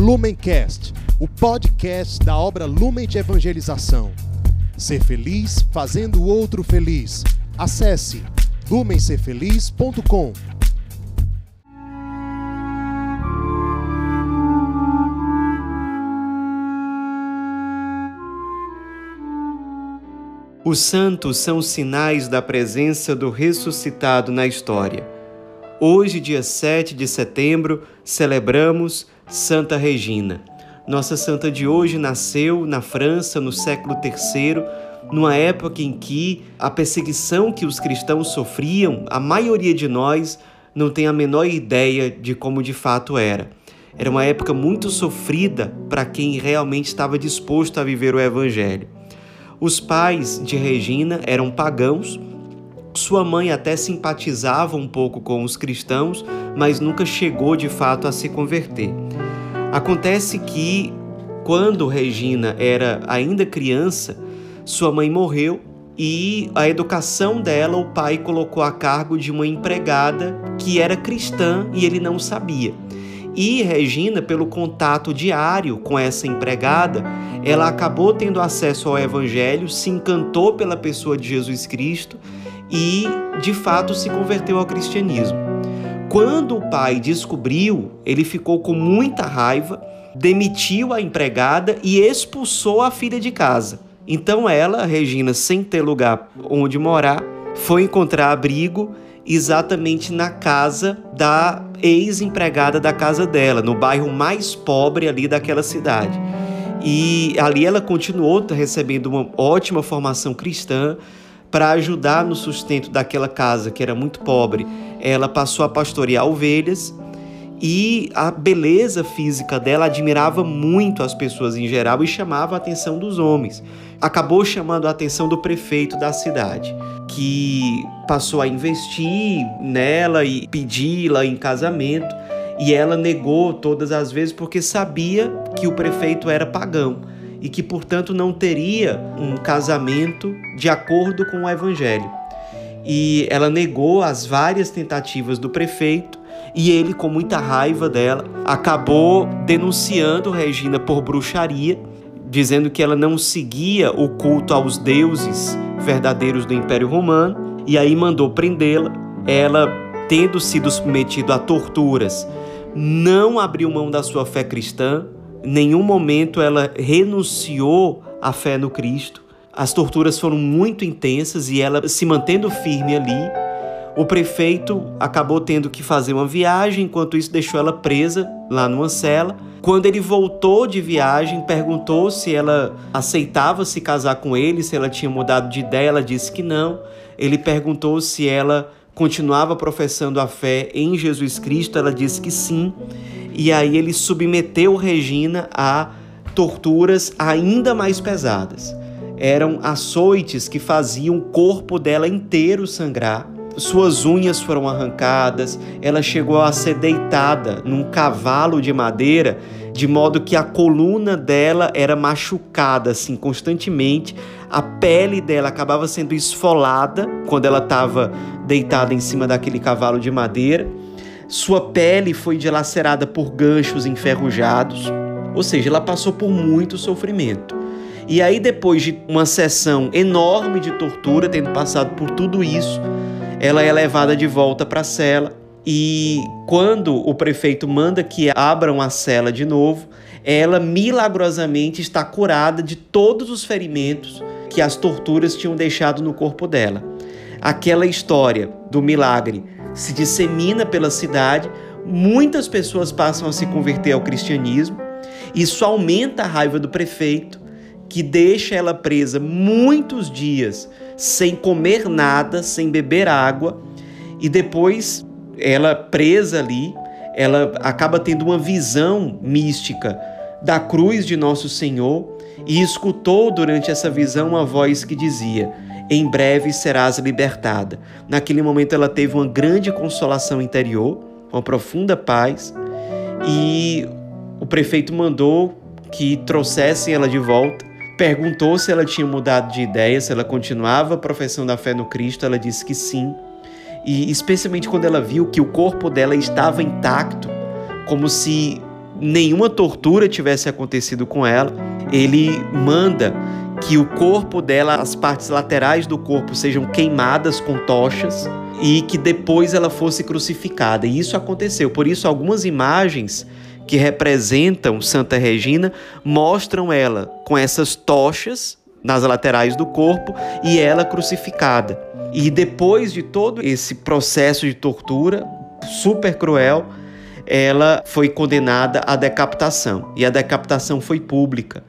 Lumencast, o podcast da obra Lumen de Evangelização. Ser feliz fazendo o outro feliz. Acesse lumencerfeliz.com. Os santos são sinais da presença do ressuscitado na história. Hoje, dia 7 de setembro, celebramos Santa Regina. Nossa santa de hoje nasceu na França no século III, numa época em que a perseguição que os cristãos sofriam, a maioria de nós não tem a menor ideia de como de fato era. Era uma época muito sofrida para quem realmente estava disposto a viver o Evangelho. Os pais de Regina eram pagãos. Sua mãe até simpatizava um pouco com os cristãos, mas nunca chegou de fato a se converter. Acontece que, quando Regina era ainda criança, sua mãe morreu e a educação dela o pai colocou a cargo de uma empregada que era cristã e ele não sabia. E Regina, pelo contato diário com essa empregada, ela acabou tendo acesso ao Evangelho, se encantou pela pessoa de Jesus Cristo e, de fato, se converteu ao cristianismo. Quando o pai descobriu, ele ficou com muita raiva, demitiu a empregada e expulsou a filha de casa. Então ela, Regina, sem ter lugar onde morar, foi encontrar abrigo exatamente na casa da ex-empregada da casa dela, no bairro mais pobre ali daquela cidade. E ali ela continuou recebendo uma ótima formação cristã para ajudar no sustento daquela casa que era muito pobre. Ela passou a pastorear ovelhas e a beleza física dela admirava muito as pessoas em geral e chamava a atenção dos homens. Acabou chamando a atenção do prefeito da cidade, que passou a investir nela e pedi-la em casamento, e ela negou todas as vezes porque sabia que o prefeito era pagão e que, portanto, não teria um casamento de acordo com o evangelho. E ela negou as várias tentativas do prefeito e ele, com muita raiva dela, acabou denunciando Regina por bruxaria, dizendo que ela não seguia o culto aos deuses verdadeiros do Império Romano, e aí mandou prendê-la. Ela, tendo sido submetida a torturas, não abriu mão da sua fé cristã, nenhum momento ela renunciou à fé no Cristo. As torturas foram muito intensas e ela se mantendo firme ali, o prefeito acabou tendo que fazer uma viagem, enquanto isso deixou ela presa lá numa cela. Quando ele voltou de viagem, perguntou se ela aceitava se casar com ele, se ela tinha mudado de ideia, ela disse que não. Ele perguntou se ela continuava professando a fé em Jesus Cristo, ela disse que sim. E aí ele submeteu Regina a torturas ainda mais pesadas. Eram açoites que faziam o corpo dela inteiro sangrar suas unhas foram arrancadas, ela chegou a ser deitada num cavalo de madeira, de modo que a coluna dela era machucada assim constantemente, a pele dela acabava sendo esfolada quando ela estava deitada em cima daquele cavalo de madeira. Sua pele foi dilacerada por ganchos enferrujados, ou seja, ela passou por muito sofrimento. E aí, depois de uma sessão enorme de tortura, tendo passado por tudo isso, ela é levada de volta para a cela e quando o prefeito manda que abram a cela de novo, ela milagrosamente está curada de todos os ferimentos que as torturas tinham deixado no corpo dela. Aquela história do milagre se dissemina pela cidade, muitas pessoas passam a se converter ao cristianismo. Isso aumenta a raiva do prefeito, que deixa ela presa muitos dias sem comer nada, sem beber água, e depois ela presa ali, ela acaba tendo uma visão mística da cruz de nosso Senhor e escutou durante essa visão uma voz que dizia: Em breve serás libertada. Naquele momento ela teve uma grande consolação interior, uma profunda paz, e o prefeito mandou que trouxessem ela de volta perguntou se ela tinha mudado de ideia, se ela continuava a fé no Cristo. Ela disse que sim. E especialmente quando ela viu que o corpo dela estava intacto, como se nenhuma tortura tivesse acontecido com ela, ele manda que o corpo dela, as partes laterais do corpo sejam queimadas com tochas e que depois ela fosse crucificada. E isso aconteceu. Por isso, algumas imagens que representam Santa Regina mostram ela com essas tochas nas laterais do corpo e ela crucificada. E depois de todo esse processo de tortura super cruel, ela foi condenada à decapitação. E a decapitação foi pública.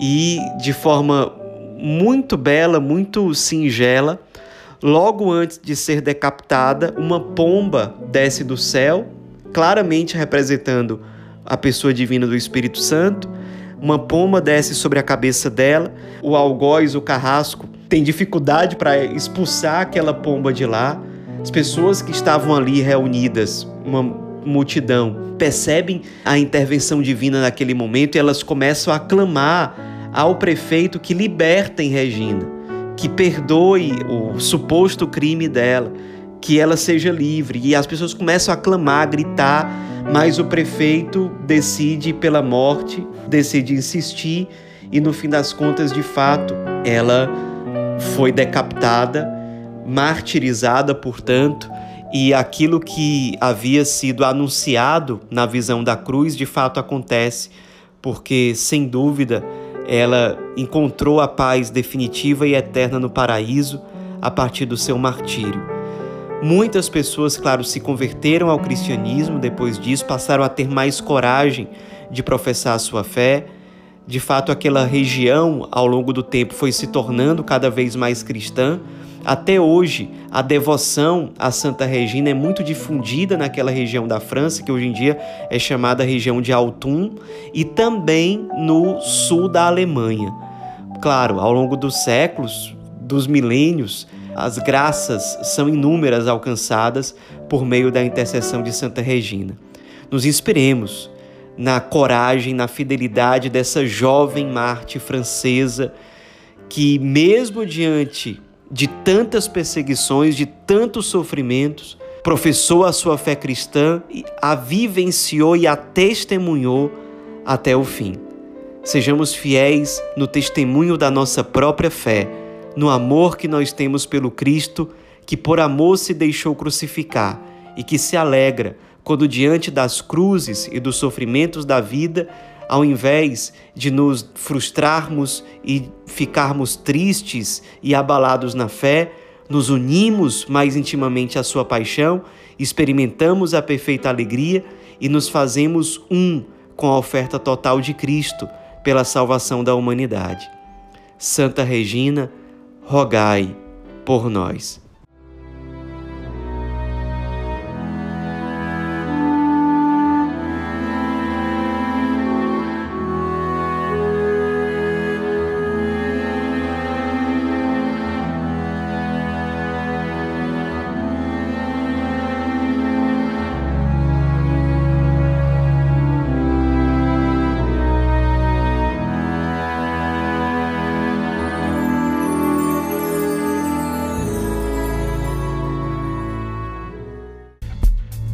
E de forma muito bela, muito singela, logo antes de ser decapitada, uma pomba desce do céu, claramente representando a pessoa divina do Espírito Santo. Uma pomba desce sobre a cabeça dela, o algoz, o carrasco, tem dificuldade para expulsar aquela pomba de lá. As pessoas que estavam ali reunidas, uma multidão percebem a intervenção divina naquele momento e elas começam a clamar ao prefeito que libertem Regina, que perdoe o suposto crime dela, que ela seja livre. E as pessoas começam a clamar, a gritar, mas o prefeito decide pela morte, decide insistir e no fim das contas, de fato, ela foi decapitada, martirizada, portanto, e aquilo que havia sido anunciado na visão da cruz de fato acontece, porque sem dúvida ela encontrou a paz definitiva e eterna no paraíso a partir do seu martírio. Muitas pessoas, claro, se converteram ao cristianismo depois disso, passaram a ter mais coragem de professar a sua fé. De fato, aquela região, ao longo do tempo, foi se tornando cada vez mais cristã até hoje, a devoção a Santa Regina é muito difundida naquela região da França, que hoje em dia é chamada região de Autun, e também no sul da Alemanha. Claro, ao longo dos séculos, dos milênios, as graças são inúmeras alcançadas por meio da intercessão de Santa Regina. Nos inspiremos na coragem, na fidelidade dessa jovem Marte francesa que, mesmo diante de tantas perseguições, de tantos sofrimentos, professou a sua fé cristã, a vivenciou e a testemunhou até o fim. Sejamos fiéis no testemunho da nossa própria fé, no amor que nós temos pelo Cristo, que por amor se deixou crucificar e que se alegra quando, diante das cruzes e dos sofrimentos da vida, ao invés de nos frustrarmos e ficarmos tristes e abalados na fé, nos unimos mais intimamente à Sua paixão, experimentamos a perfeita alegria e nos fazemos um com a oferta total de Cristo pela salvação da humanidade. Santa Regina, rogai por nós.